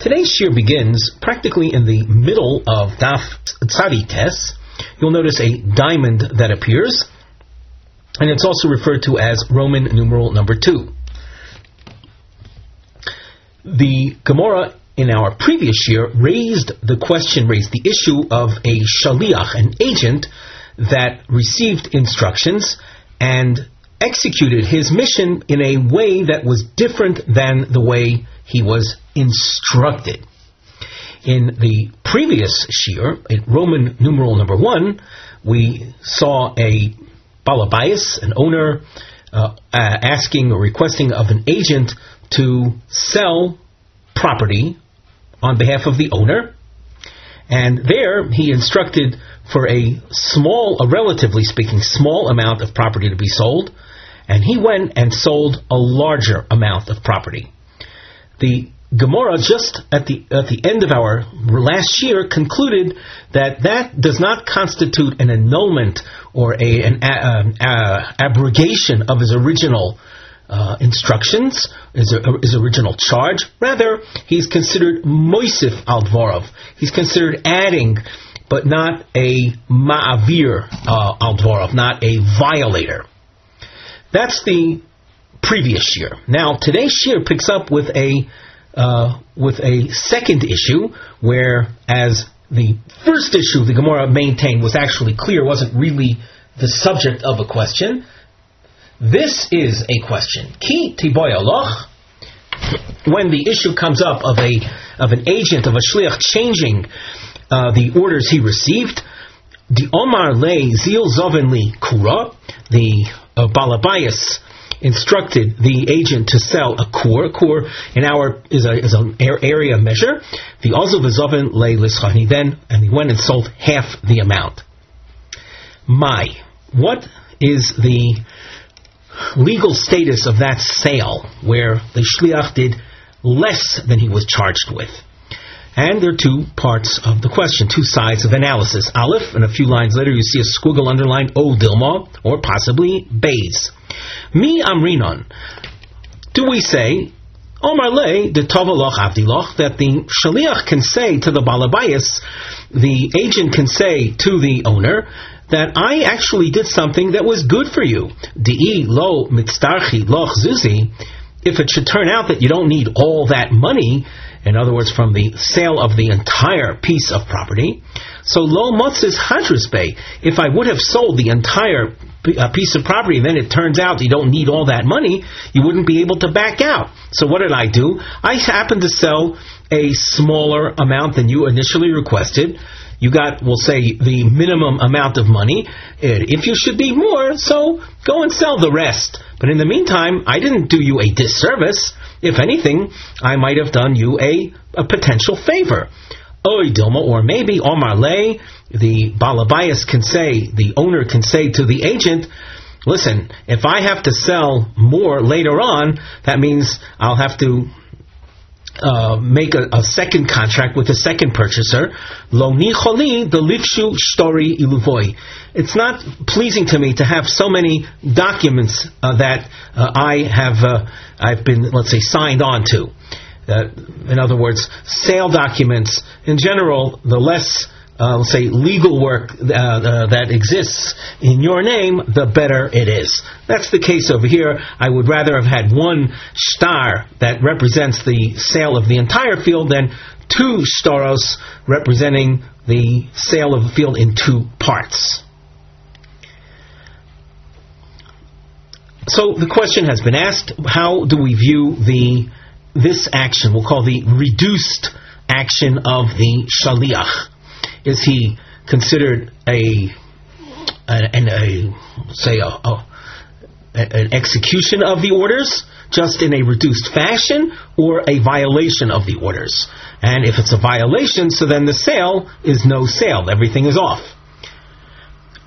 Today's shiur begins practically in the middle of Daf Tzadites. You'll notice a diamond that appears, and it's also referred to as Roman numeral number two. The Gemara in our previous shiur raised the question, raised the issue of a shaliach, an agent that received instructions and executed his mission in a way that was different than the way he was instructed. In the previous shiur, in Roman numeral number one, we saw a balabayas, an owner, uh, uh, asking or requesting of an agent to sell property on behalf of the owner. And there he instructed for a small, a relatively speaking, small amount of property to be sold, and he went and sold a larger amount of property. The Gemara just at the at the end of our last shiur concluded that that does not constitute an annulment or a, an a, um, a, abrogation of his original uh, instructions, his, his, original charge. Rather, he's considered moisif al. He's considered adding, but not a ma'avir uh, al dvorov, not a violator. That's the previous shiur. Now, today's shiur picks up with a uh, with a second issue, where as the first issue the Gemara maintained was actually clear, wasn't really the subject of a question. This is a question. Ki tiboyaloch. When the issue comes up of a of an agent of a shliach changing uh, the orders he received, the Omar le zil zovenli kura, the uh, balabayas instructed the agent to sell a kur. Kur in our is a is an area measure. The also zoven le lischani then and he went and sold half the amount. My, what is the legal status of that sale where the shliach did less than he was charged with. And there are two parts of the question, two sides of analysis. Aleph, and a few lines later you see a squiggle underlined O Dilma, or possibly Bays. Mi Amrinon. Do we say, Omar Le, the Tavaloch Avdiloch, that the Shaliach can say to the Balabayas, the agent can say to the owner, that I actually did something that was good for you. Di lo mitzdarchi loch zuzi. If it should turn out that you don't need all that money, in other words, from the sale of the entire piece of property, so lo motzis hadrus bay. If I would have sold the entire uh, piece of property, then it turns out you don't need all that money, you wouldn't be able to back out. So what did I do? I happened to sell a smaller amount than you initially requested you got, we'll say, the minimum amount of money. If you should be more, so go and sell the rest. But in the meantime, I didn't do you a disservice. If anything, I might have done you a, a potential favor. Oy Dilma, or maybe Omar Lay, the Balabayas can say, the owner can say to the agent, listen, if I have to sell more later on, that means I'll have to uh, make a, a, second contract with a second purchaser. Lo nicholi the lifshu story iluvoy. It's not pleasing to me to have so many documents uh, that uh, I have uh, I've been let's say signed on to. Uh, in other words, sale documents in general. The less uh, let's say, legal work uh, uh, that exists in your name, the better it is. That's the case over here. I would rather have had one star that represents the sale of the entire field than two staros representing the sale of the field in two parts. So the question has been asked: How do we view the this action? We'll call the reduced action of the shaliach is he considered a an, a say a, a, an execution of the orders just in a reduced fashion or a violation of the orders? And if it's a violation, so then the sale is no sale. Everything is off.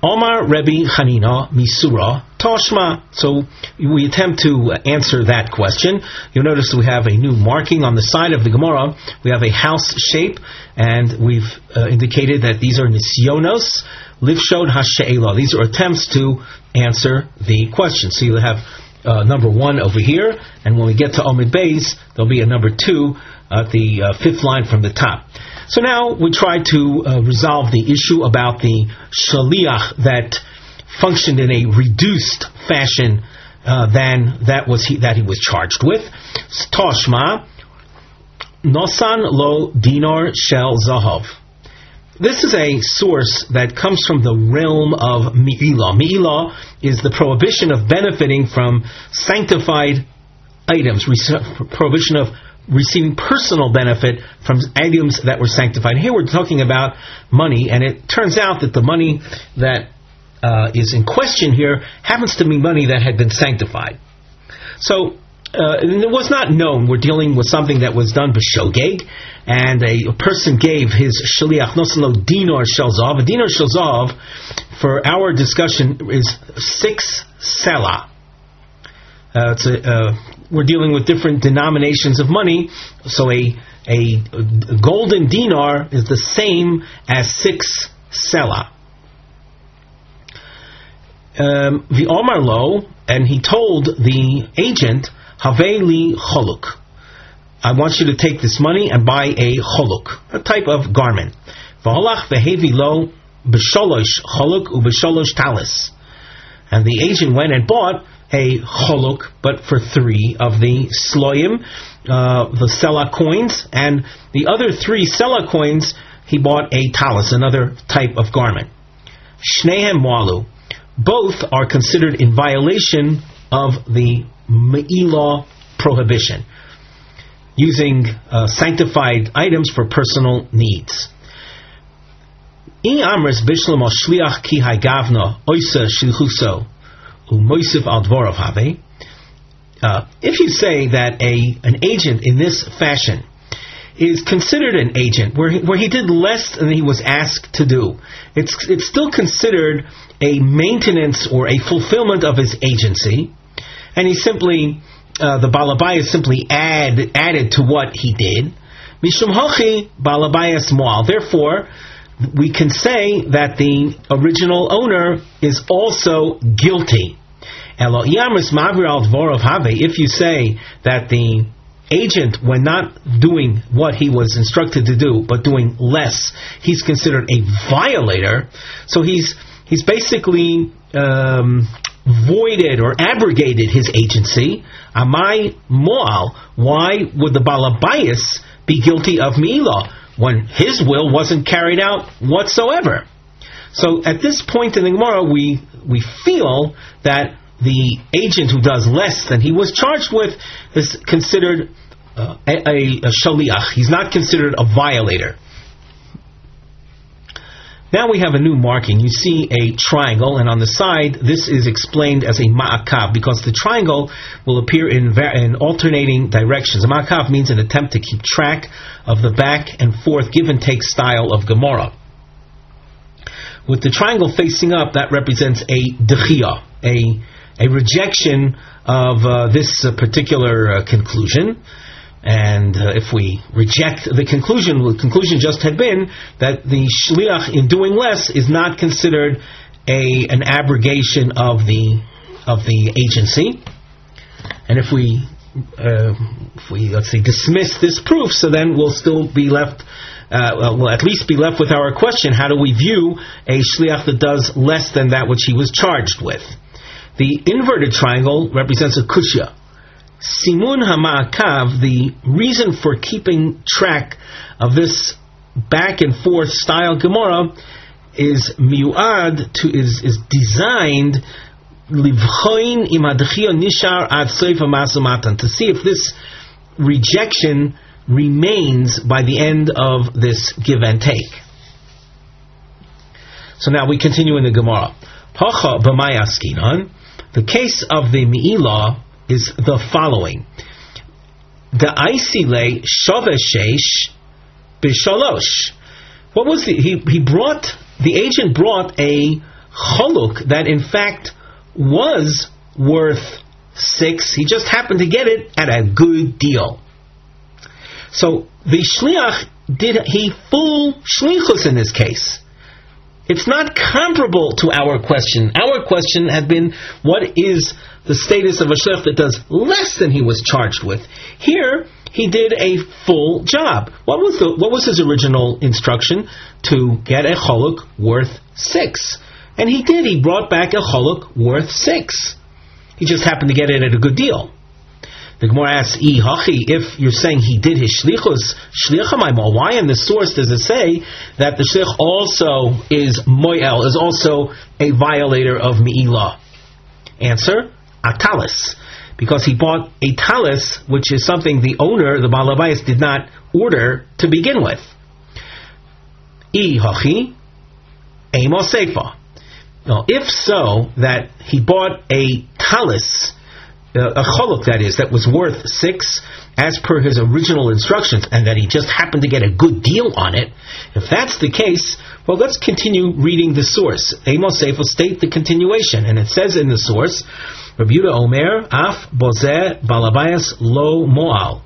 Omar Rebbe Hanina Misura Toshma. So we attempt to answer that question. You'll notice we have a new marking on the side of the Gemara. We have a house shape, and we've uh, indicated that these are nisyonos, livshod hashe'ela. These are attempts to answer the question. So you'll have uh, number one over here, and when we get to Omid Bays, there'll be a number two at the uh, fifth line from the top. So now we try to uh, resolve the issue about the shaliach that functioned in a reduced fashion uh, than that was he, that he was charged with. Toshma, nosan lo dinar shel zahav. This is a source that comes from the realm of mi'ilah. Mi'ilah is the prohibition of benefiting from sanctified items, prohibition of receiving personal benefit from items that were sanctified. Here we're talking about money, and it turns out that the money that uh, is in question here happens to be money that had been sanctified. So uh, it was not known. We're dealing with something that was done b'shogeg, and a, person gave his shaliach noslo dinar shelzav. A dinar shelzav, for our discussion, is six selah. Uh, a, uh, we're dealing with different denominations of money, so a, a, golden dinar is the same as six selah. Um, the Omar Lo, and he told the agent Haveli choluk. I want you to take this money and buy a choluk, a type of garment. V'holach v'hevi lo b'sholosh choluk u'b'sholosh talis. And the agent went and bought a choluk, but for three of the sloyim, uh, the sela coins, and the other three sela coins, he bought a talis, another type of garment. Shnehem walu. Both are considered in violation of the Me'ilah prohibition, using uh, sanctified items for personal needs. Uh, if you say that a an agent in this fashion is considered an agent where he, where he did less than he was asked to do, it's it's still considered a maintenance or a fulfillment of his agency and he simply uh, the balabaya simply add added to what he did. Mishum hachi balabaya small. Therefore, we can say that the original owner is also guilty. If you say that the agent, when not doing what he was instructed to do, but doing less, he's considered a violator. So he's he's basically um, voided or abrogated his agency, Amai Moal, why would the Balabayas be guilty of Me'ilah when his will wasn't carried out whatsoever? So at this point in the Gemara, we, we feel that the agent who does less than he was charged with is considered uh, a, a, a shaliach. He's not considered a violator. Now we have a new marking. You see a triangle, and on the side, this is explained as a ma'akav because the triangle will appear in, in alternating directions. A ma'akav means an attempt to keep track of the back and forth give and take style of Gemara. With the triangle facing up, that represents a dechia, a, a rejection of uh, this uh, particular uh, conclusion. And uh, if we reject the conclusion, the conclusion just had been that the shliach in doing less is not considered a an abrogation of the of the agency. And if we uh, if we let's say dismiss this proof, so then we'll still be left. Uh, we'll at least be left with our question: How do we view a shliach that does less than that which he was charged with? The inverted triangle represents a kushya Simun Hama'akav, the reason for keeping track of this back and forth style Gemara is miuad to is is designed livchoin nishar ad to see if this rejection remains by the end of this give and take. So now we continue in the Gemara. The case of the Mi'ilah is the following. The Aisile Shaveshesh Bishalosh. What was the, he, he brought, the agent brought a chaluk that in fact was worth six. He just happened to get it at a good deal. So the shliach did he full shlichus in this case. It's not comparable to our question. Our question had been, what is the status of a shliach that does less than he was charged with? Here, he did a full job. What was the what was his original instruction? To get a choluk worth six, and he did. He brought back a choluk worth six. He just happened to get it at a good deal. The Gemara asks, "I hachi." If you're saying he did his shlichus, shlichamaymo, why in the source does it say that the shlich also is moyel, is also a violator of mi'ilah? Answer: Atalis because he bought a talis, which is something the owner, the Balabayas, did not order to begin with. I hachi, seifa. Now, if so, that he bought a talis, uh, a choluk that is, that was worth six, as per his original instructions, and that he just happened to get a good deal on it, if that's the case, well, let's continue reading the source. Amos will state the continuation, and it says in the source, Rabbi Omer, Af Bozeh Balabayas Lo Moal.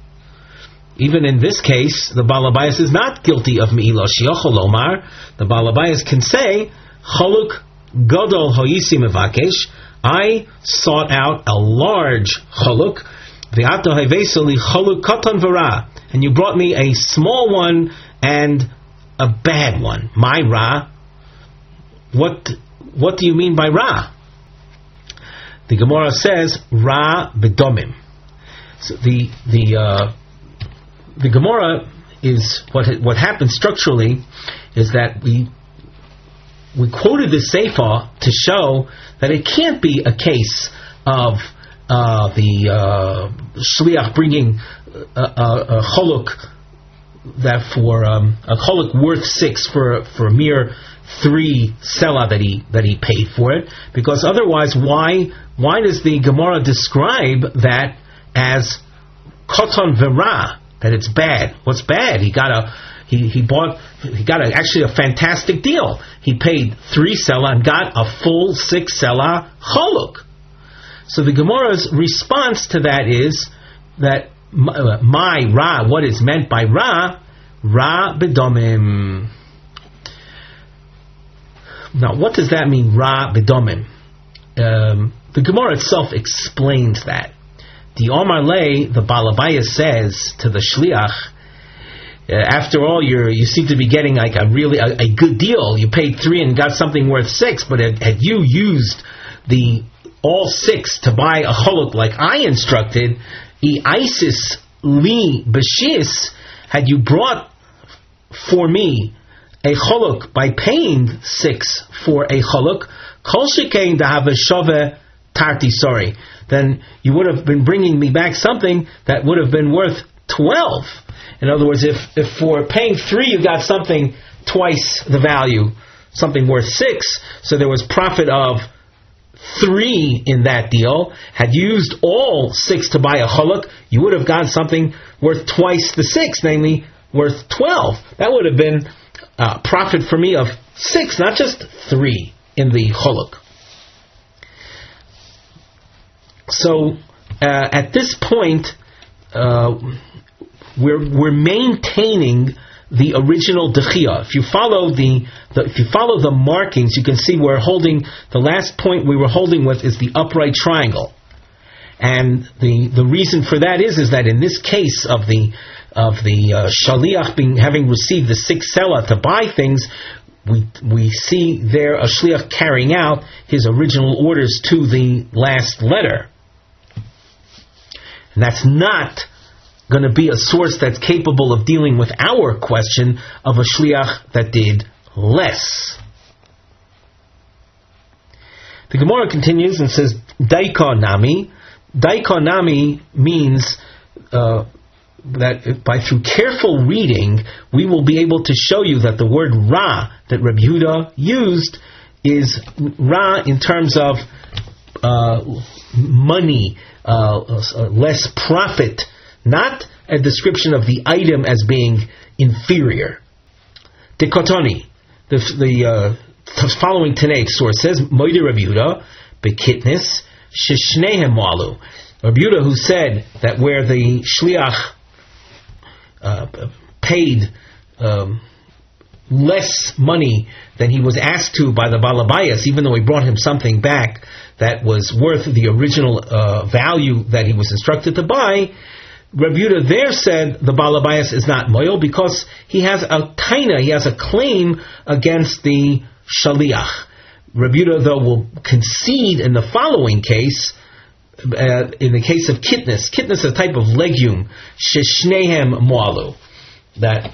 Even in this case, the Balabayas is not guilty of Me'ilah Shiochol Omar. The Balabayas can say, Choluk Godol Hoyisi Mevakesh, I sought out a large Vara, and you brought me a small one and a bad one. My Ra. What, what do you mean by Ra? The Gemara says Ra bedomim. So the the uh, the Gemara is what what happens structurally is that we we quoted the Sefer to show that it can't be a case of uh, the uh, shliach bringing a, a, a choluk that for um, a choluk worth six for for a mere three sela that he that he paid for it. Because otherwise why why does the Gemara describe that as koton vera that it's bad? What's bad? He got a he, he bought he got a, actually a fantastic deal he paid three sela and got a full six sela choluk so the Gemara's response to that is that my ra what is meant by ra ra bedomim now, what does that mean, Ra Bedomim? Um, the Gemara itself explains that. The Omar Lay, the Balabaya says to the Shliach, uh, after all, you you seem to be getting like a really a, a, good deal. You paid three and got something worth six, but had, had you used the all six to buy a choluk like I instructed, e Isis li bashis, had you brought for me a choluk by paying six for a choluk, kol have a shove tarti sorry, then you would have been bringing me back something that would have been worth twelve. In other words, if, if for paying three you got something twice the value, something worth six, so there was profit of three in that deal. Had used all six to buy a choluk, you would have gotten something worth twice the six, namely worth twelve. That would have been uh, profit for me of six, not just three in the choluk. So uh, at this point, uh, we're we're maintaining the original dechia. If you follow the, the, if you follow the markings, you can see we're holding the last point we were holding with is the upright triangle, and the the reason for that is is that in this case of the of the uh, shaliach being having received the six sela to buy things, we we see there a shliach carrying out his original orders to the last letter, and that's not going to be a source that's capable of dealing with our question of a shliach that did less. The Gemara continues and says, Daika nami. Daika nami means uh, that by through careful reading, we will be able to show you that the word ra that Rabbi Yehuda used is ra in terms of uh, money, uh, uh, less profit, not a description of the item as being inferior. The, the uh, following Tanaic source says, Moide Rabbi Yehuda, Bekitnis, Shishnehem Malu. Rabbi Yehuda who said that where the shliach uh, paid um, less money than he was asked to by the Balabayas, even though he brought him something back that was worth the original uh, value that he was instructed to buy, Rabbi Yehuda there said the Balabayas is not moil because he has a taina, he has a claim against the shaliach. Rabbi Yehuda, though, will concede in the following case, uh, in the case of kitnis, kitnis is a type of legume, sheshnehem moalu, that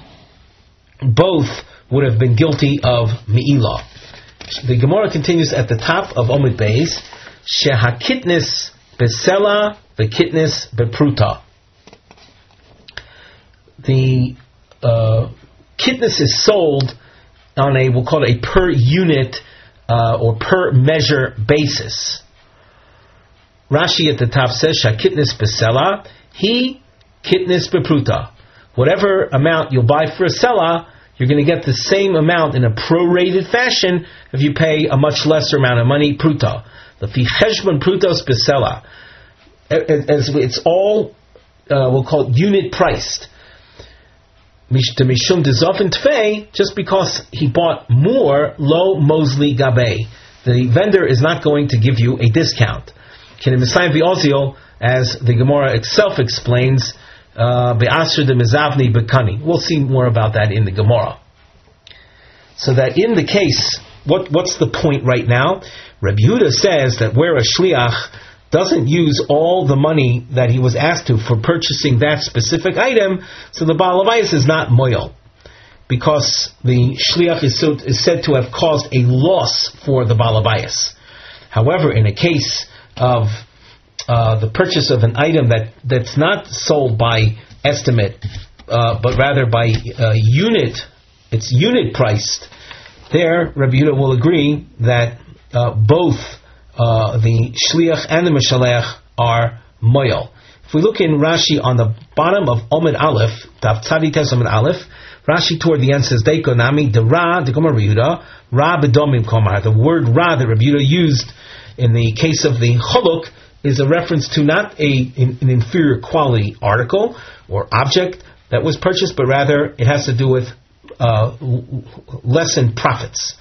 both would have been guilty of me'ilah. The Gemara continues at the top of Omid Beis, shehakitnis besela v'kitnis bepruta the uh, kitness is sold on a we'll call it a per unit uh, or per measure basis. Rashi at the top says shakitnis besela he kitnis bepruta. Whatever amount you'll buy for a sela, you're going to get the same amount in a prorated fashion if you pay a much lesser amount of money pruta. The fi cheshbon prutos besela. As it's all uh, we'll call it unit priced just because he bought more lo mosli gabe. The vendor is not going to give you a discount. As the Gemara itself explains, uh, be'asr de mizavni bekani. We'll see more about that in the Gemara. So that in the case, what, what's the point right now? Rabbi Yehuda says that where a shliach doesn't use all the money that he was asked to for purchasing that specific item, so the Baal is not moyal. Because the Shliach is, so, is, said to have caused a loss for the Baal However, in a case of uh, the purchase of an item that, that's not sold by estimate, uh, but rather by uh, unit, it's unit priced, there Rabbi Yehuda will agree that uh, both uh, the shliach and the mishalech are moyal. If we look in Rashi on the bottom of Omid Aleph, Tav Tzadites Omid Aleph, Rashi toward the end says, Deiko Nami, the Ra, the Gomer Yehuda, Ra Bedomim Komar. The word Ra that Rabbi used in the case of the Choluk is a reference to not a, an inferior quality article or object that was purchased, but rather it has to do with uh, lessened profits.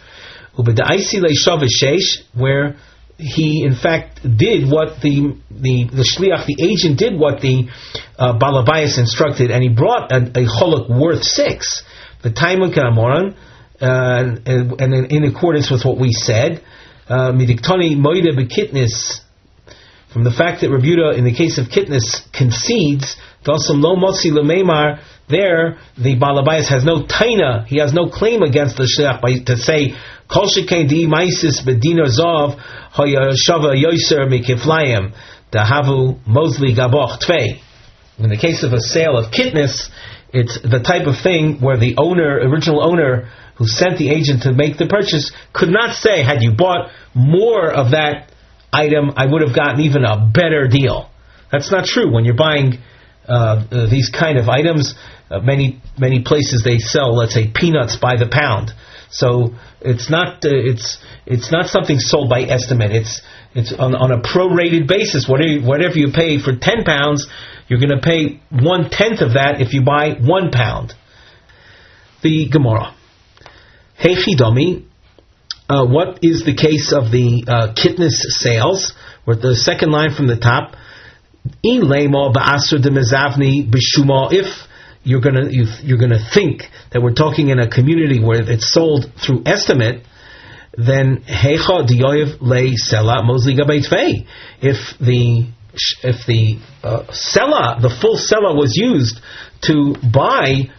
Where he in fact did what the the the shliach, the agent did what the uh, balabayas instructed, and he brought a, a worth six. The time of Karamoran, uh, and, and in, accordance with what we said, uh, midiktani moide bekitnis. From the fact that Rebuta, in the case of kitnis, concedes, there the balabayas has no taina, he has no claim against the by to say zov Dahavu Gaboch. In the case of a sale of kitness, it's the type of thing where the owner, original owner, who sent the agent to make the purchase, could not say, had you bought more of that item, I would have gotten even a better deal. That's not true. When you're buying uh, uh, these kind of items, uh, many many places they sell, let's say, peanuts by the pound. So it's not uh, it's it's not something sold by estimate. It's it's on, on a prorated basis. Whatever whatever you pay for ten pounds, you're going to pay one tenth of that if you buy one pound. The Gemara. Hey Chidomi, uh, what is the case of the uh, kitness sales? With the second line from the top, If you're gonna you, you're gonna think that we're talking in a community where it's sold through estimate, then hecha diyoyev le sela mosli fei. If the if the uh, the full sela was used to buy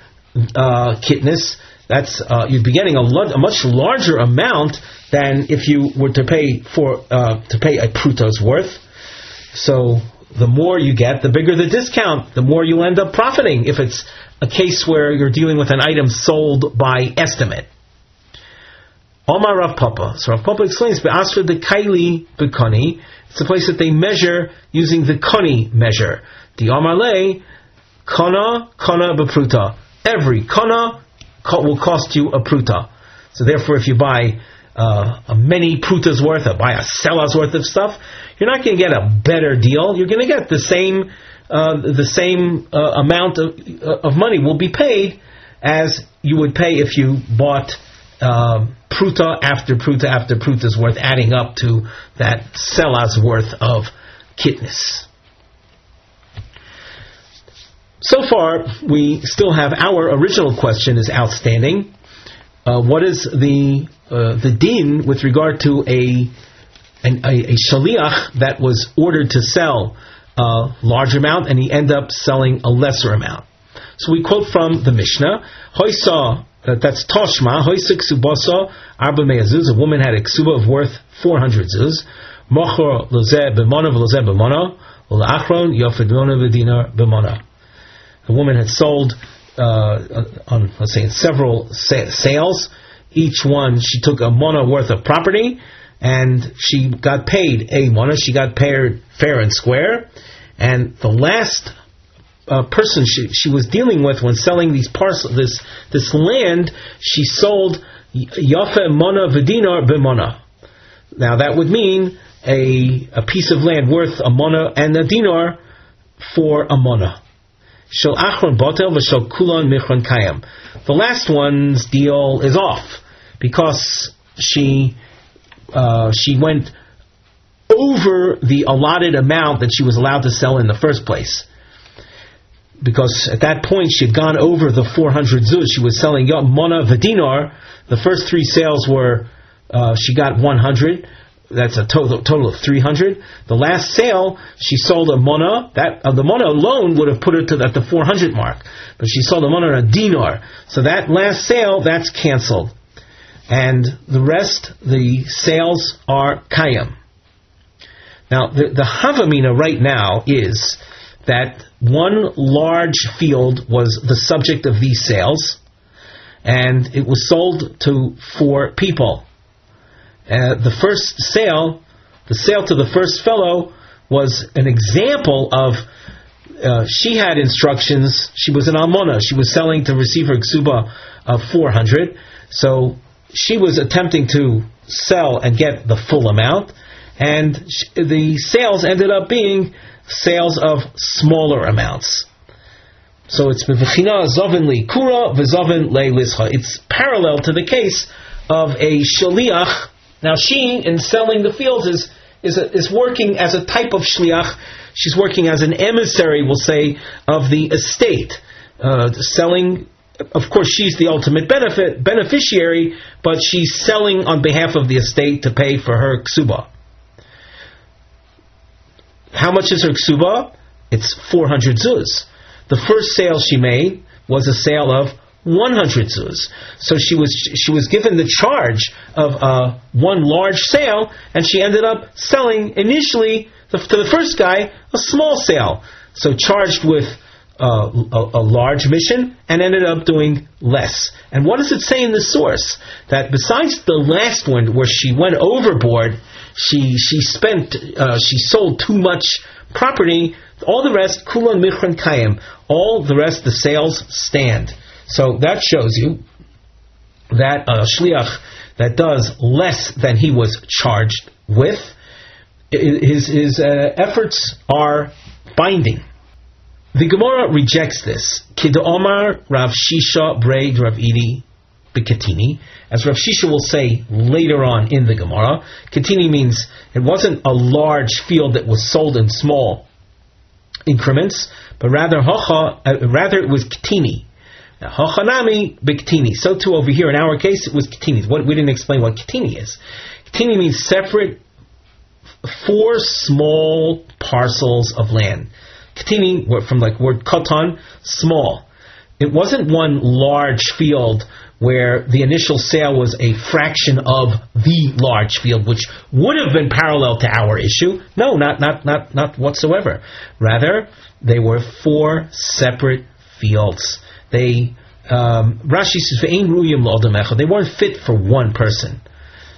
uh, kitness, that's uh, you'd be getting a, lo- a, much larger amount than if you were to pay for uh, to pay a pruto's worth. So the more you get, the bigger the discount, the more you end up profiting if it's a case where you're dealing with an item sold by estimate. Omar Rav Papa. So Rav Papa explains, Be'asra the Kaili Bekani, it's a place that they measure using the Kani measure. The Omar Le, Kana, Kana Bepruta. Every Kana will cost you a Pruta. So therefore, if you buy uh, a many prutas worth, or buy a sela's worth of stuff, you're not going to get a better deal. You're going to get the same uh, the same uh, amount of, uh, of money will be paid as you would pay if you bought um, pruta after pruta after pruta's worth, adding up to that sela's worth of kitness. So far, we still have our original question is outstanding. Uh, what is the uh, the din with regard to a, an, a, a shaliach that was ordered to sell a large amount and he ended up selling a lesser amount? So we quote from the Mishnah, that's Toshma, Hoysa arba a woman had a ksuba of worth 400 zuz, mochor lozeh v'lozeh b'mona, v'la'achron yofedmona v'dinar b'mona. The woman had sold uh, on, let's say, several sa- sales. Each one, she took a mona worth of property, and she got paid a mona. She got paid fair and square. And the last uh, person she, she was dealing with when selling these parcel, this this land, she sold yafa mona v'dinar b'mona. Now that would mean a a piece of land worth a mona and a dinar for a mona. The last one's deal is off because she uh, she went over the allotted amount that she was allowed to sell in the first place. Because at that point she had gone over the 400 zuz. She was selling mona v'dinar. The first three sales were uh, she got 100 that's a total, total of 300. The last sale, she sold a mona. That uh, the mona alone would have put her to at the 400 mark, but she sold a mona a dinar. So that last sale, that's canceled, and the rest, the sales are kayam. Now the, the havamina right now is that one large field was the subject of these sales, and it was sold to four people uh, the first sale, the sale to the first fellow, was an example of uh, she had instructions. She was an almona. She was selling to receive her ksuba of 400. So she was attempting to sell and get the full amount. And the sales ended up being sales of smaller amounts. So it's zovin li kura v'zovin le. It's parallel to the case of a shaliach now she, in selling the fields, is is, a, is working as a type of shliach. She's working as an emissary, we'll say, of the estate, uh, selling. Of course, she's the ultimate benefit beneficiary, but she's selling on behalf of the estate to pay for her ksuba. How much is her ksuba? It's 400 zuz. The first sale she made was a sale of 100 zuz. So she was she was given the charge of uh, one large sale, and she ended up selling initially to the first guy a small sale. So charged with uh, a, a, large mission and ended up doing less. And what does it say in the source? That besides the last one where she went overboard, she she spent uh, she sold too much property. All the rest, kulon michran kayim. All the rest, the sales stand. So that shows you that a shliach that does less than he was charged with, his, his uh, efforts are binding. The Gemara rejects this. Kid Omar Rav Shisha Braid Rav Idi Bikatini. As Rav Shisha will say later on in the Gemara, Katini means it wasn't a large field that was sold in small increments, but rather hocha, uh, rather it was Katini. Hochanami biktini. So too over here in our case it was kitini. What we didn't explain what kitini is. Kitini means separate four small parcels of land. Kitini from like word katan, small. It wasn't one large field where the initial sale was a fraction of the large field, which would have been parallel to our issue. No, not not not not whatsoever. Rather, they were four separate fields they um, Rashi says They weren't fit for one person.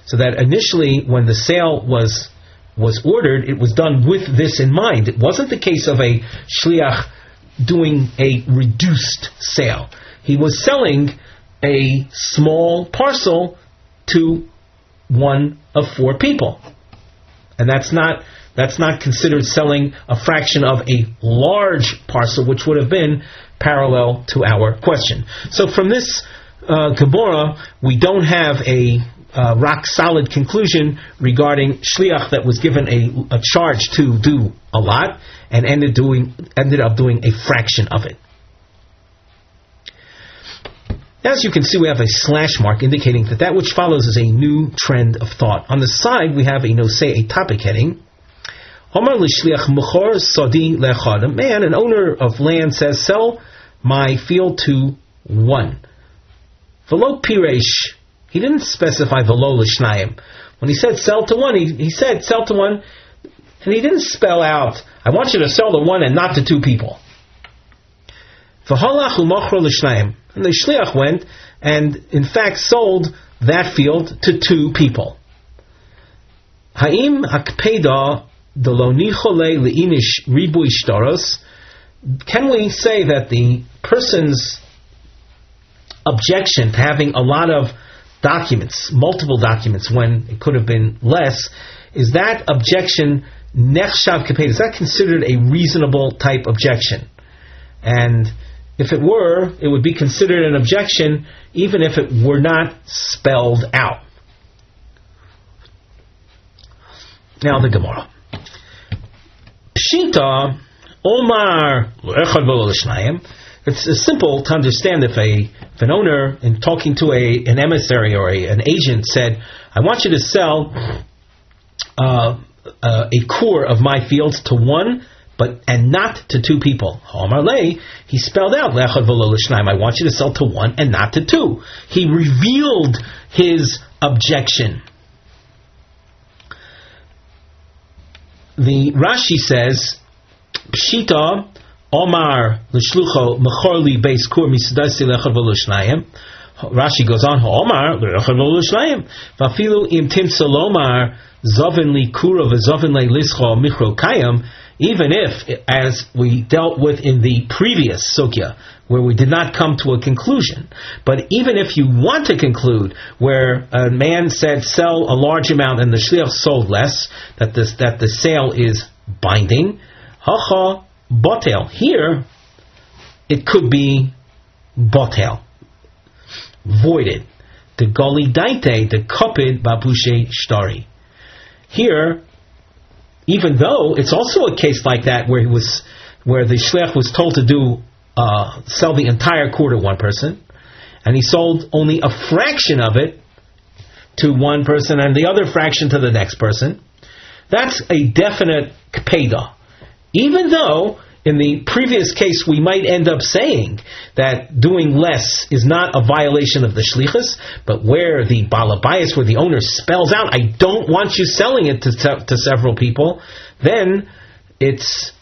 So that initially, when the sale was was ordered, it was done with this in mind. It wasn't the case of a shliach doing a reduced sale. He was selling a small parcel to one of four people. and that's not that's not considered selling a fraction of a large parcel, which would have been parallel to our question. So from this uh, we don't have a uh, rock solid conclusion regarding shliach that was given a, a charge to do a lot and ended doing ended up doing a fraction of it. As you can see, we have a slash mark indicating that that which follows is a new trend of thought. On the side, we have a no say a topic heading. Omar l'shliach mechor sadi lechad. A man, an owner of land, says, "Sell my field to one." Velo piresh he didn't specify the low l'shnayim. When he said sell to one, he, he said sell to one, and he didn't spell out, I want you to sell to one and not to two people. V'halach u'mochro l'shnayim. And the shliach went and in fact sold that field to two people. Ha'im hakpeda delonichole le'inish ribu ishtaros. Can we say that the person's objection to having a lot of documents, multiple documents, when it could have been less, is that objection nechshav kaped? Is that considered a reasonable type objection? And if it were, it would be considered an objection even if it were not spelled out. Now the Gemara. Pshita Omar it's simple to understand if a if an owner in talking to a an emissary or a, an agent said, "I want you to sell uh, uh, a core of my fields to one." But and not to two people. He spelled out I want you to sell to one and not to two. He revealed his objection. The Rashi says, Pshita Omar l'shlucho mechorli beis kur v'lo Rashi goes on, Omar lechad v'lo shnayim. Vafilu im tim salomar zovin li kura le lischo michro kayam. Even if, as we dealt with in the previous sugya, where we did not come to a conclusion, but even if you want to conclude, where a man said sell a large amount and the shliach sold less, that this that the sale is binding, botel. Here, it could be botel, voided. The goli daite, the kopid babushe shtari. Here, even though it's also a case like that where he was, where the shliach was told to do uh, sell the entire quarter to one person, and he sold only a fraction of it to one person and the other fraction to the next person. That's a definite kpeda. Even though in the previous case we might end up saying that doing less is not a violation of the shlichus, but where the balabayas, where the owner spells out, I don't want you selling it to, to several people, then it's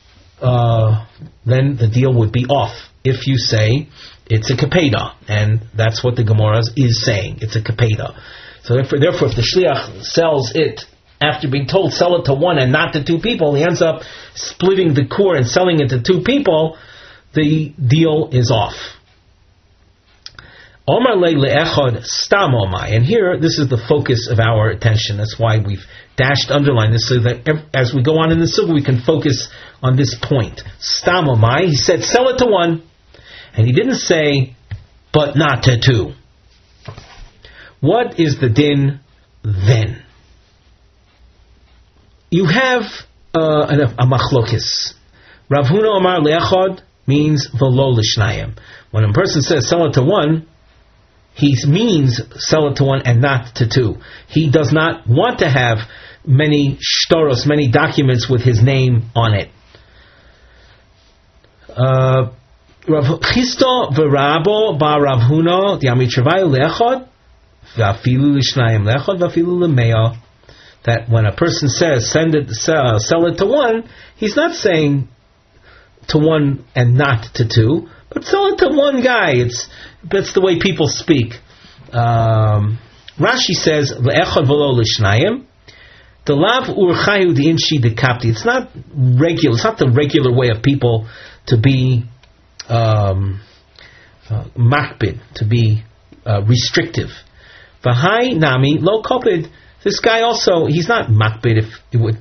uh, then the deal would be off. If you say it's a kapeda, and that's what the Gemara is saying, it's a kapeda. So therefore, therefore, if the shliach sells it after being told sell it to one and not to two people, he ends up splitting the core and selling it to two people, the deal is off. Omar le'echad stam omai. And here, this is the focus of our attention. That's why we've dashed underline this so that as we go on in the sugya, we can focus on this point. Stam omai. He said, sell it to one. And he didn't say, but not to two. What is the din then? You have uh, a, machlokis. Rav Huna Omar Leachod means velo l'shnayim. When a person says sell it to one, he means sell it to one and not to two. He does not want to have many shtoros, many documents with his name on it. Uh, Rav Chisda v'Rabo ba Rav Huna diamitravai leachod v'afilu l'shnayim leachod v'afilu l'meya that when a person says send it, sell, sell it to one, he's not saying to one and not to two, but sell it to one guy. It's that's the way people speak. Um, Rashi says le'echad v'lo l'shnayim. The lav urchayu the inshi de kapti. It's not regular. It's not the regular way of people to be um, uh, to be uh, restrictive. V'hai nami lo kopid this guy also, he's not makbid if,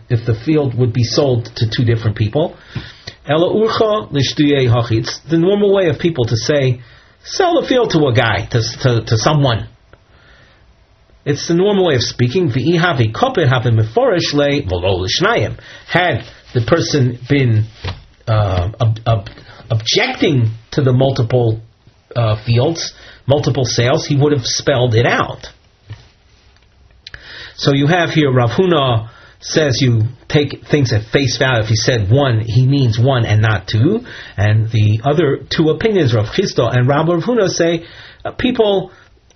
if the field would be sold to two different people. It's the normal way of people to say, sell the field to a guy, to, to, to someone. It's the normal way of speaking. Had the person been uh, ob- ob- objecting to the multiple uh, fields, multiple sales, he would have spelled it out. So you have here Rav Huna says you take things at face value. If he said one, he means one and not two. And the other two opinions, Rav Chisda and Rav Huna, say uh, people.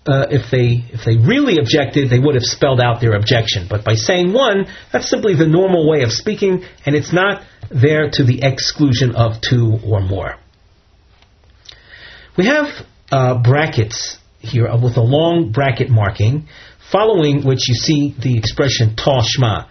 Uh, if they if they really objected, they would have spelled out their objection. But by saying one, that's simply the normal way of speaking, and it's not there to the exclusion of two or more. We have uh, brackets here with a long bracket marking, following which you see the expression Toshma.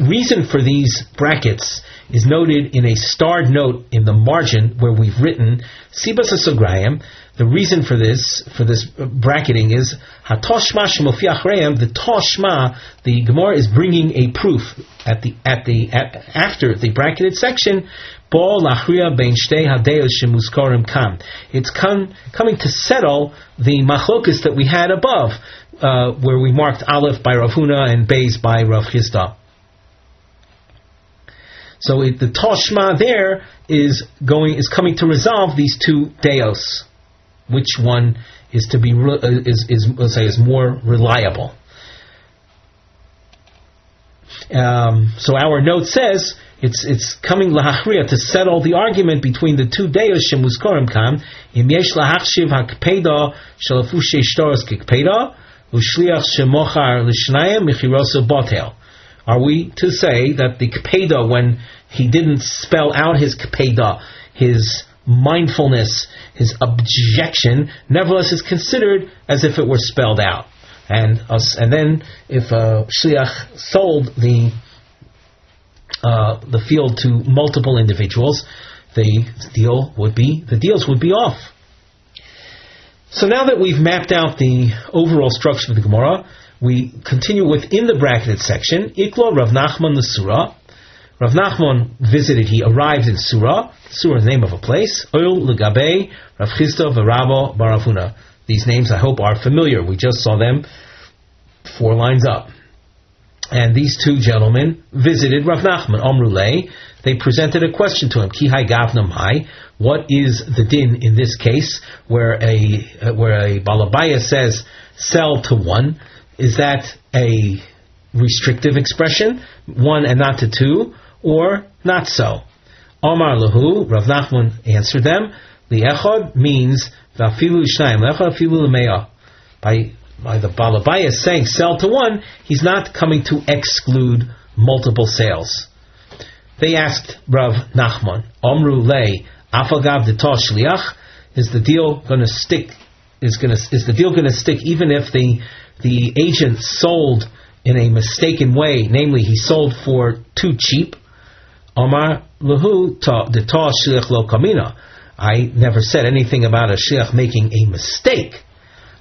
Reason for these brackets is noted in a starred note in the margin where we've written Sibas Asograyim. The reason for this for this bracketing is Hatoshma Shemofiach The Toshma, the Gemara is bringing a proof at the at the at, after the bracketed section it's come, coming to settle the machlokas that we had above, uh, where we marked Aleph by Rav Huna and Beis by Rav Chisda. So it, the Toshma there is going is coming to resolve these two deos. Which one is to be uh, is is let's say is more reliable? Um, so our note says it's it's coming lahachriya to settle the argument between the two deos shemuzkorim kam im yesh lahachshiv hakpeda shalafushei shtoros kikpeda ushliach shemochar lishnayim michirosa botel. Are we to say that the kpeda when he didn't spell out his kpeda, his mindfulness, his objection, nevertheless is considered as if it were spelled out? And us, and then if a shliach sold the uh, the field to multiple individuals, the deal would be the deals would be off. So now that we've mapped out the overall structure of the Gemara, we continue within the bracketed section. Iklo Rav Nachman the Sura. Rav Nachman visited, he arrived in Sura. Sura is the name of a place. Oil Legabe, Rav Chisda, Varabo, Baravuna. These names I hope are familiar. We just saw them four lines up. And these two gentlemen visited Rav Nachman, Omrulei. They presented a question to him, Kihai Gavna Mai, what is the din in this case where a where a balabaya says sell to one? Is that a restrictive expression, one and not to two, or not so? Omar lahu, Rav Nachman answered them. The echad means vafilu shnayim, echad afilu By by the Balabaya saying sell to one, he's not coming to exclude multiple sales. They asked Rav Nachman, Omru Le, Afagav de Shliach, is the deal going to stick? Is going to is the deal going to stick even if the the agent sold in a mistaken way, namely he sold for too cheap? Omar Lahu de Shliach lo kamina. I never said anything about a shliach making a mistake.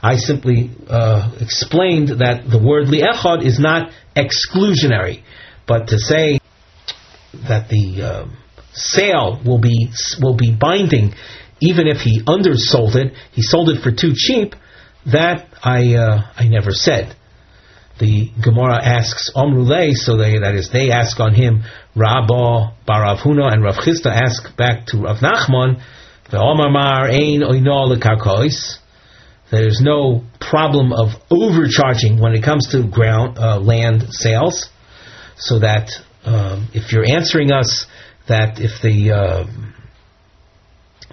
I simply uh, explained that the word li'echad is not exclusionary, but to say that the uh, sale will be will be binding, even if he undersold it, he sold it for too cheap. That I uh, I never said. The Gemara asks Omrulei, so they, that is, they ask on him. Rabba, Baravhuna, and Rav Chisda ask back to Rav Nachman. The Omar ein oino lekarkois. There's no problem of overcharging when it comes to ground uh, land sales, so that um, if you're answering us that if the uh,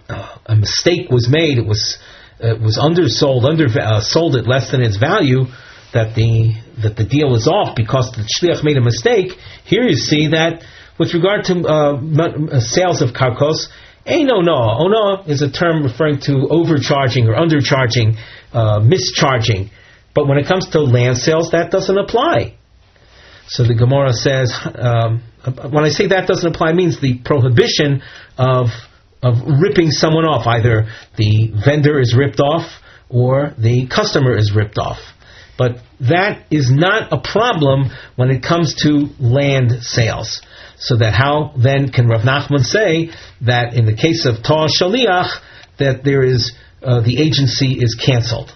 uh, a mistake was made, it was it was undersold, under uh, sold at less than its value, that the that the deal is off because the shliach made a mistake. Here you see that with regard to uh, sales of karkos, no. Ono is a term referring to overcharging or undercharging, uh, mischarging. But when it comes to land sales, that doesn't apply. So the Gemara says, um, when I say that doesn't apply, means the prohibition of of ripping someone off. Either the vendor is ripped off or the customer is ripped off. But that is not a problem when it comes to land sales. So that how then can Rav Nachman say that in the case of Tar Shaliach that there is uh, the agency is canceled?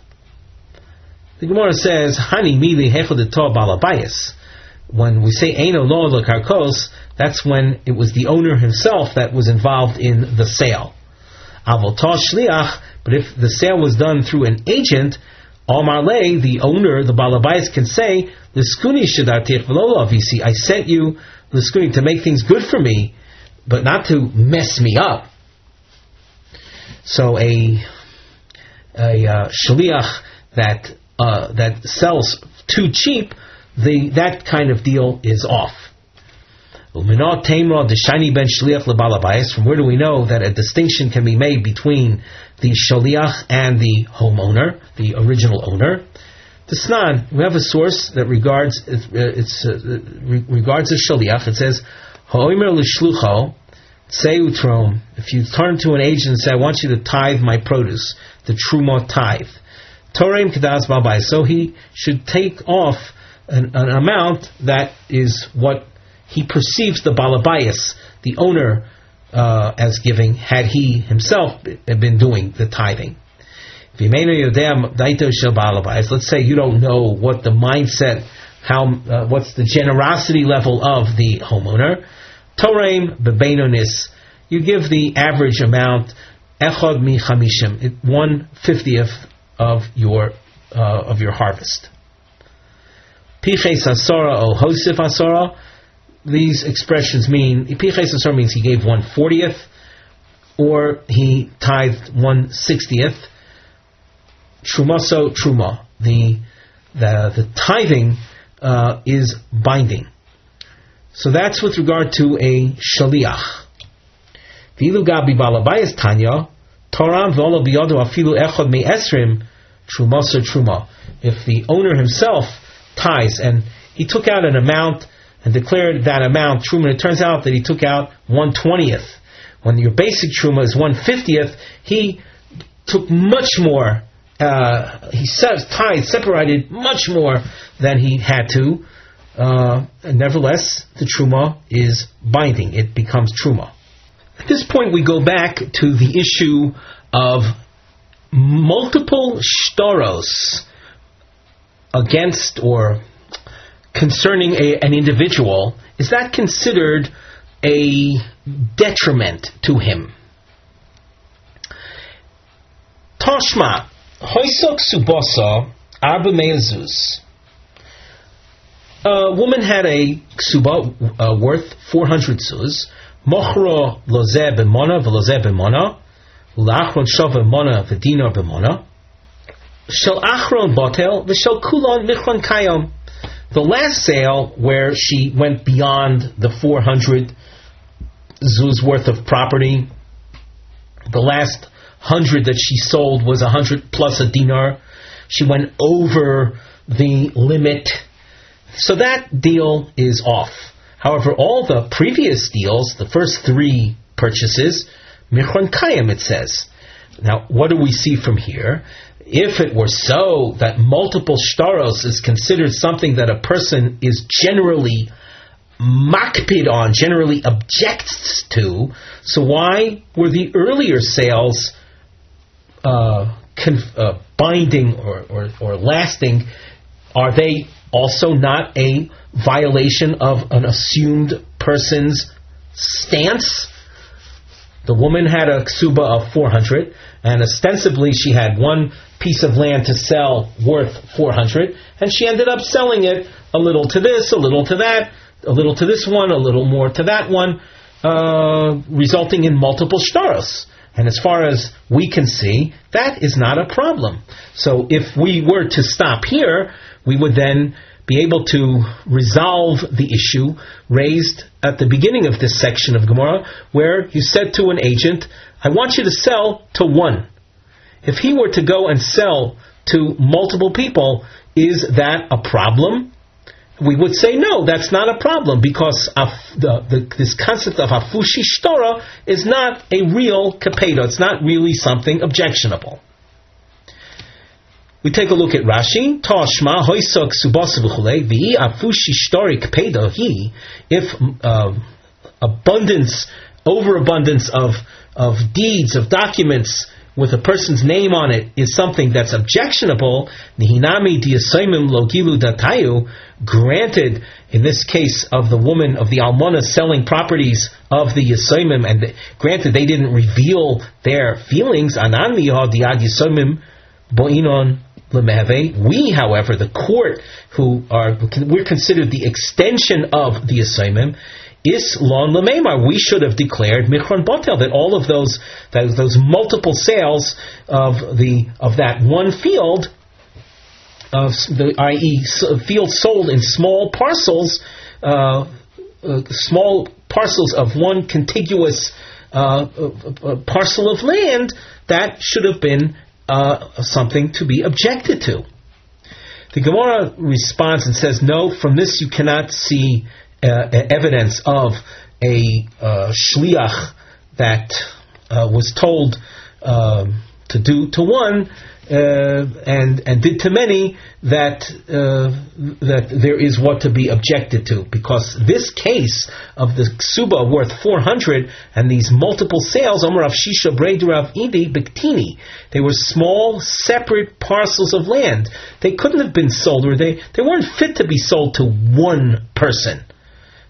The Gemara says, "Hani mili hechod balabayas." When we say "Eino lo karkos," that's when it was the owner himself that was involved in the sale. Avol shliach, but if the sale was done through an agent, Marley, the owner, the balabais, can say, "Liskuni shadartir v'lo I sent you liskuni to make things good for me, but not to mess me up." So a a uh, shliach that uh, that sells too cheap, the that kind of deal is off. From where do we know that a distinction can be made between the shaliach and the homeowner, the original owner? The snan, we have a source that regards uh, it's uh, regards the shaliach. It says, "Ha'omer l'shlucho seutrom." If you turn to an agent and say, "I want you to tithe my produce," the truma tithe. Torem balbai. So he should take off an, an, amount that is what he perceives the balabayas, the owner, uh, as giving, had he himself been doing the tithing. Let's say you don't know what the mindset, how, uh, what's the generosity level of the homeowner. Torem bebenonis. You give the average amount, echod mi chamishim, one fiftieth of your uh, of your harvest. Piches asora o hosif asora. These expressions mean piches asora means he gave one fortieth, or he tithed one sixtieth. Trumaso truma. The the the tithing uh, is binding. So that's with regard to a shaliach. Vilu gabi balabayas tanya Toram v'olo biyadu afilu echad me esrim trumasa truma. If the owner himself ties and he took out an amount and declared that amount truma, it turns out that he took out one twentieth. When your basic truma is one fiftieth, he took much more. Uh, he says tied separated much more than he had to. Uh, nevertheless, the truma is binding; it becomes truma. At this point, we go back to the issue of multiple shtaros against or concerning a, an individual. Is that considered a detriment to him? Toshma, hoisok subasa arba meazus. A woman had a ksuba uh, worth 400 zuz. Mochro loze b'mona v'loze b'mona, ulachron shova mona v'dinor b'mona, shel achron v'shel kulon kayom. The last sale where she went beyond the 400 zuz worth of property, the last hundred that she sold was a hundred plus a dinar. She went over the limit. So that deal is off. However, all the previous deals, the first three purchases, Michron Kayim, it says. Now, what do we see from here? If it were so that multiple shtaros is considered something that a person is generally makpid on, generally objects to, so why were the earlier sales uh, conf- uh, binding or, or, or lasting? Are they also not a violation of an assumed person's stance. The woman had a ksuba of 400, and ostensibly she had one piece of land to sell worth 400, and she ended up selling it a little to this, a little to that, a little to this one, a little more to that one, uh, resulting in multiple shtaros. And as far as we can see, that is not a problem. So if we were to stop here, we would then be able to resolve the issue raised at the beginning of this section of Gemara, where you said to an agent, I want you to sell to one. If he were to go and sell to multiple people, is that a problem? We would say no, that's not a problem because the, the, this concept of afushi shtora is not a real kapedo. It's not really something objectionable. We take a look at Rashi. Tashma hoisok subasa v'i afushi shtorik pedahi. If uh, abundance, overabundance of of deeds, of documents with a person's name on it is something that's objectionable, nihinami diasimim logilu datayu, granted in this case of the woman of the almana selling properties of the yasimim, and granted they didn't reveal their feelings, anan diad yasimim boinon we, however, the court, who are we're considered the extension of the assignment, is lon lememar. We should have declared michron botel that all of those that, those multiple sales of the of that one field, of the i.e. fields sold in small parcels, uh, uh, small parcels of one contiguous uh, uh parcel of land, that should have been uh, something to be objected to. The Gemara responds and says, no, from this you cannot see uh, evidence of a uh, shliach that uh, was told um, to do to one uh, and and did to many that uh, that there is what to be objected to. Because this case of the suba worth 400 and these multiple sales Omer of Shisha of Idi Biktini they were small separate parcels of land. They couldn't have been sold or they they weren't fit to be sold to one person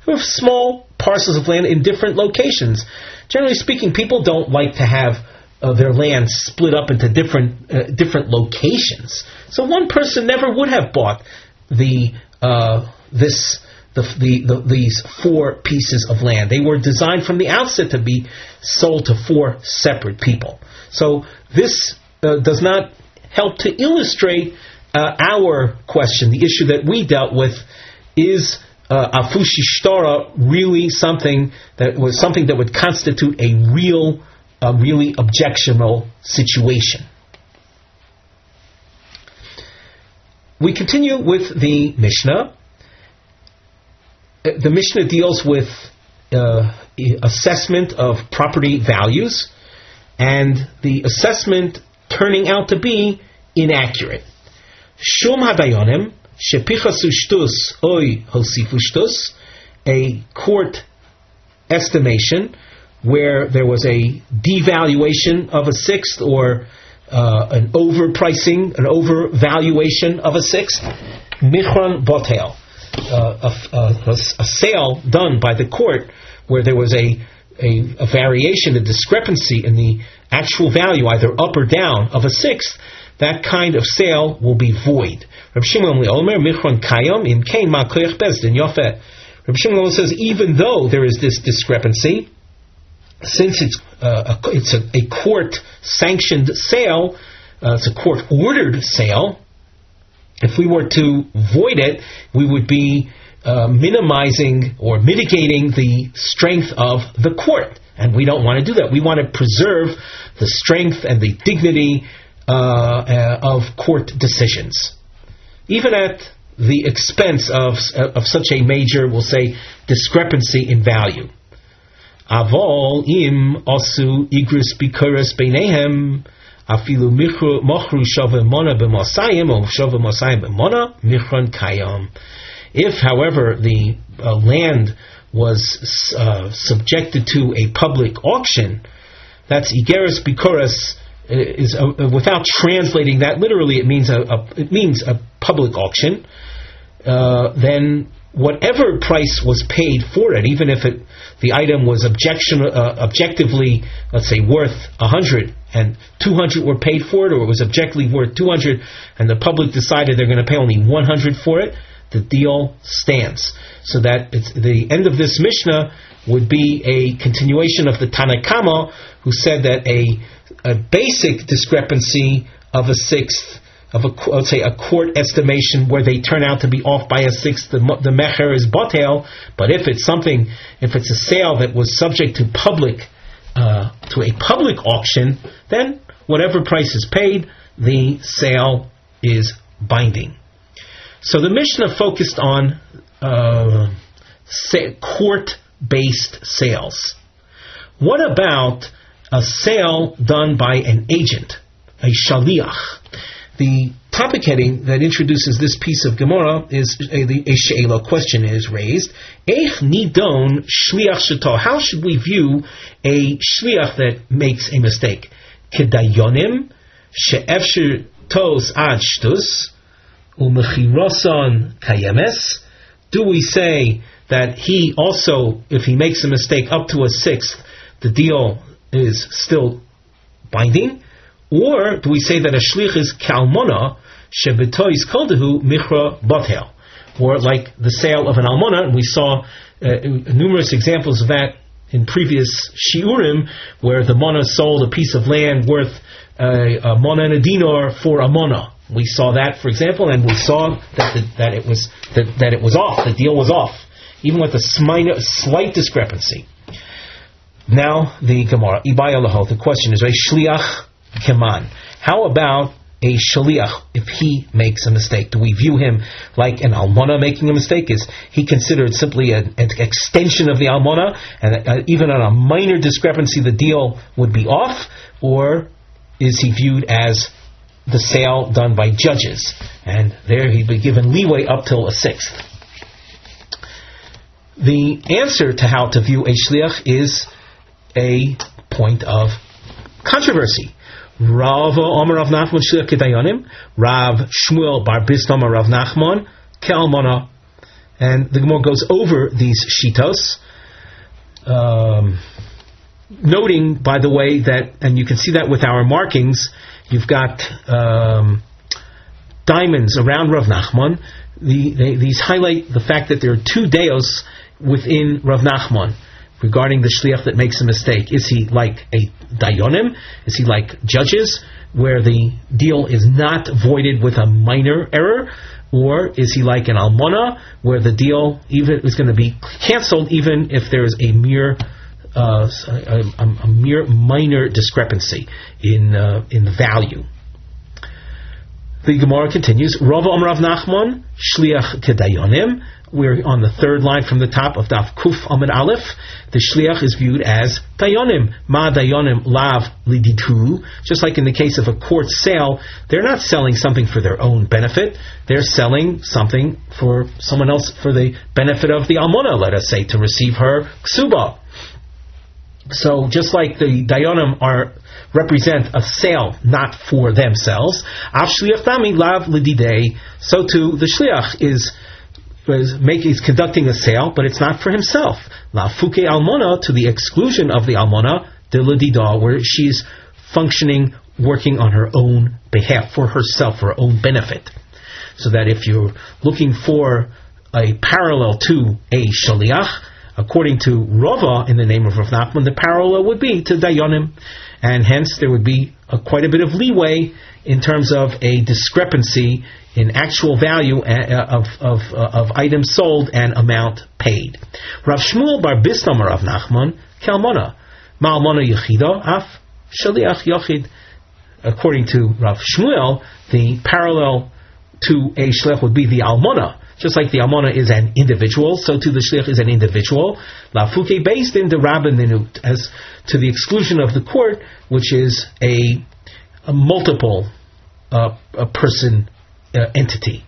they were small parcels of land in different locations generally speaking people don't like to have uh, their land split up into different uh, different locations. So one person never would have bought the uh, this the, the, the, these four pieces of land. They were designed from the outset to be sold to four separate people. So this uh, does not help to illustrate uh, our question, the issue that we dealt with is uh, afushi shtara really something that was something that would constitute a real a really objectionable situation. We continue with the Mishnah. The Mishnah deals with uh, assessment of property values and the assessment turning out to be inaccurate. Shum hadayonim shepichasu shtus oy hosifustus, a court estimation where there was a devaluation of a sixth or uh, an overpricing, an overvaluation of a sixth, michron botel, uh, a, sale done by the court where there was a, a, a variation, a discrepancy in the actual value, either up or down, of a sixth, that kind of sale will be void. Reb Shimon Omer michron kayom in kain bezdin Shimon says even though there is this discrepancy, since it's uh, a, it's a, a court sanctioned sale, uh, it's a court ordered sale. If we were to void it, we would be uh, minimizing or mitigating the strength of the court, and we don't want to do that. We want to preserve the strength and the dignity uh, uh, of court decisions, even at the expense of of such a major, we'll say, discrepancy in value. Im osu bikuris beinehem afilu mochru mona or b'mona michron. If, however, the uh, land was uh, subjected to a public auction, that's igeris bikuris is uh, without translating that literally. It means a, a it means a public auction. Uh, then whatever price was paid for it, even if it, the item was objection, uh, objectively, let's say, worth 100 and 200 were paid for it, or it was objectively worth 200 and the public decided they're going to pay only 100 for it, the deal stands. So that the end of this Mishnah would be a continuation of the Tanakama, who said that a, a basic discrepancy of a sixth of a let's say a court estimation where they turn out to be off by a sixth, the, the mecher is botel. But if it's something, if it's a sale that was subject to public uh, to a public auction, then whatever price is paid, the sale is binding. So the Mishnah focused on uh, court-based sales. What about a sale done by an agent, a shaliach? the topic heading that introduces this piece of Gemara is a, a she'ela question is raised. Eich nidon shliach. How should we view a shliach that makes a mistake? Kedayonim she'efshir tos ad shtus kayemes. Do we say that he also, if he makes a mistake up to a sixth, the deal is still binding? Or do we say that a shlich is kalmona shebetois koldehu michra botel? Or like the sale of an almona, and we saw uh, numerous examples of that in previous shiurim, where the mona sold a piece of land worth uh, a mona and a dinar for a mona. We saw that, for example, and we saw that the, that it was that, that it was off. The deal was off, even with a slight discrepancy. Now the Gemara, The question is, a shliach keman. How about a shaliach if he makes a mistake? Do we view him like an almona making a mistake? Is he considered simply an, an extension of the almona, and uh, even on a minor discrepancy, the deal would be off, or is he viewed as the sale done by judges, and there he'd be given leeway up till a sixth? The answer to how to view a shliach is a point of controversy. Rav Omer Rav Nachman Kedayonim, Rav Shmuel Bar Bisna Rav Nachman Kelmana, and the Gemara goes over these shitos, um, noting, by the way, that and you can see that with our markings. You've got um, diamonds around Rav Nachman. The, they, these highlight the fact that there are two deos within Rav Nachman regarding the shliach that makes a mistake. Is he like a dayonim? Is he like judges, where the deal is not voided with a minor error? Or is he like an almona, where the deal even is going to be canceled even if there is a mere uh, a, a, a, mere minor discrepancy in uh, in value? The Gemara continues. Rava Amrav Nachman shliach kedayonim. We're on the third line from the top of Daf Kuf Amid Aleph. The shliach is viewed as dayonim. Ma dayonim lav liditu. Just like in the case of a court sale, they're not selling something for their own benefit. They're selling something for someone else for the benefit of the almona, let us say, to receive her ksuba. So just like the dayonim are represent a sale not for themselves, av shliach dami lav lididei. So too the shliach is is making is conducting a sale, but it's not for himself. La fuke almona to the exclusion of the almona de ladida, where she's functioning, working on her own behalf for herself, for her own benefit. So that if you're looking for a parallel to a shaliach, according to Rava in the name of Rav Nachman, the parallel would be to Dayanim, and hence there would be a, quite a bit of leeway in terms of a discrepancy in actual value uh, of, of, uh, of items sold and amount paid. Rav Shmuel bar Nachman Kalmona Ma'almona Yechida Af Shaliach Yochid. According to Rav Shmuel, the parallel to a shlech would be the almona. Just like the almona is an individual, so too the shlich is an individual. Lafuke based in the rabbinut, as to the exclusion of the court, which is a, a multiple uh, a person uh, entity.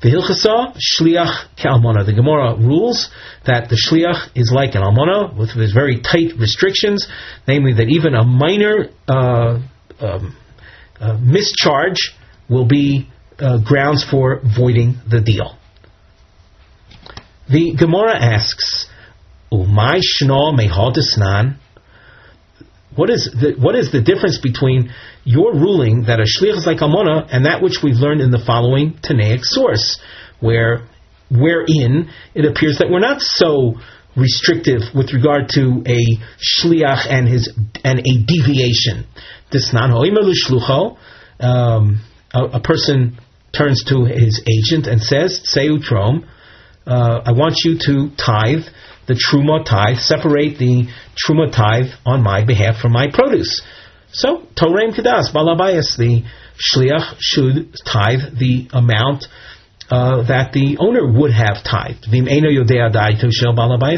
The Hilchasa, Shliach Ke'almona. The Gemara rules that the Shliach is like an Almona with, with very tight restrictions, namely that even a minor uh, um, uh, mischarge will be uh, grounds for voiding the deal. The Gemara asks, Umay Shno Mehadisnan what is the, what is the difference between your ruling that a shlich is like almona and that which we've learned in the following Tanaic source, where wherein it appears that we're not so restrictive with regard to a shliach and his and a deviation. This non um, a, a person turns to his agent and says, "Say utrom, uh, I want you to tithe the truma tithe, separate the truma tithe on my behalf from my produce. So, Torem Kedas, Balabayas, the shliach should tithe the amount uh, that the owner would have tithed.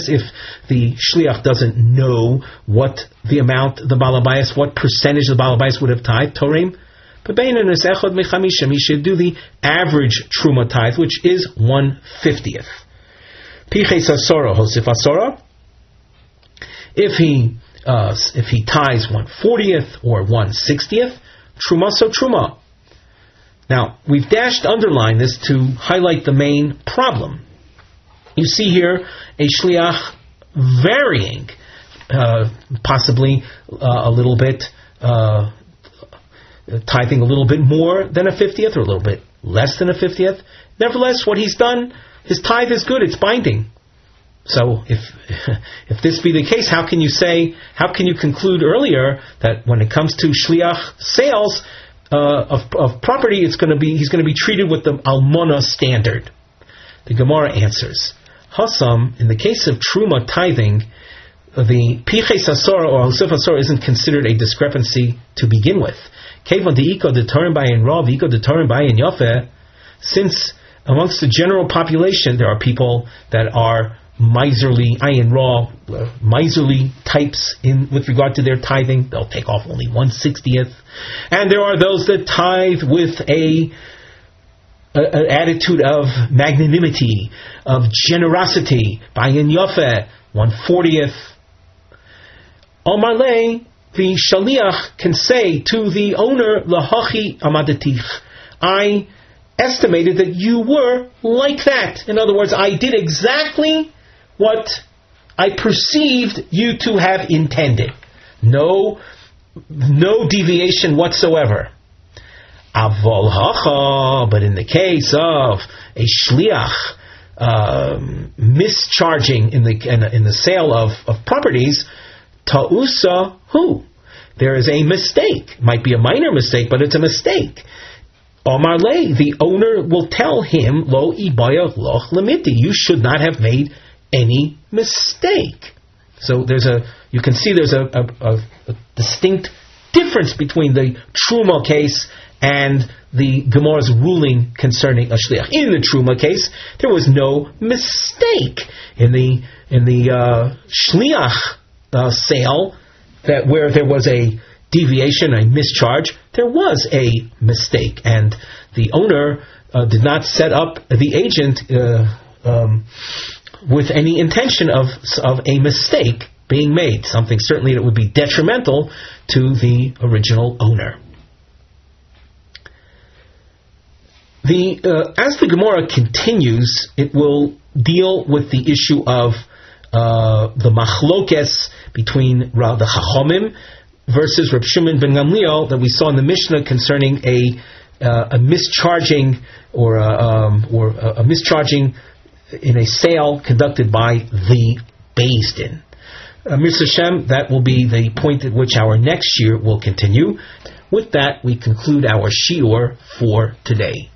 If the shliach doesn't know what the amount the balabayas, what percentage the balabayas would have tithed, Torem But Beinanus Echad Mechamishim, he should do the average Truma tithe, which is one fiftieth. Piches Asora Hosif Asora. If he uh, if he ties one fortieth or one sixtieth, Truma so Truma. Now we've dashed underline this to highlight the main problem. You see here a shliach varying, uh, possibly uh, a little bit, uh, tithing a little bit more than a fiftieth or a little bit less than a fiftieth. Nevertheless, what he's done, his tithe is good, it's binding. So if if this be the case, how can you say, how can you conclude earlier that when it comes to shliach sales uh, of, of property, it's going to be he's going to be treated with the almona standard? The Gemara answers, Hasam, in the case of truma tithing, the piches asor or hosef asor isn't considered a discrepancy to begin with. Kevon deiko determined by in rav, iko determined by in yafe, since amongst the general population there are people that are miserly, ayin raw, miserly types in with regard to their tithing. They'll take off only one sixtieth, and there are those that tithe with a, an attitude of magnanimity, of generosity. Bayin yofe, one fortieth. Omarle, the shaliach can say to the owner, lahachi amadetich, I estimated that you were like that. In other words, I did exactly what I perceived you to have intended. No, no deviation whatsoever. Avol hacha, but in the case of a shliach um, mischarging in the in, the sale of, of properties, ta'usa who there is a mistake. Might be a minor mistake, but it's a mistake. Omar Le, the owner will tell him, Lo ibaya loch limiti. You should not have made any mistake. So there's a you can see there's a, a, a distinct difference between the truma case and the Gemara's ruling concerning a shliach. In the truma case, there was no mistake in the in the uh, shliach uh, sale that where there was a deviation, a mischarge. There was a mistake, and the owner uh, did not set up the agent. Uh, um, with any intention of, of a mistake being made, something certainly that would be detrimental to the original owner. The, uh, as the Gemara continues, it will deal with the issue of uh, the machlokes between the Chachomim versus Reb Shimon ben Gamliel that we saw in the Mishnah concerning a uh, a mischarging or a, um, or a, a mischarging in a sale conducted by the Din. Uh, Mr. Shem, that will be the point at which our next year will continue. With that, we conclude our shiur for today.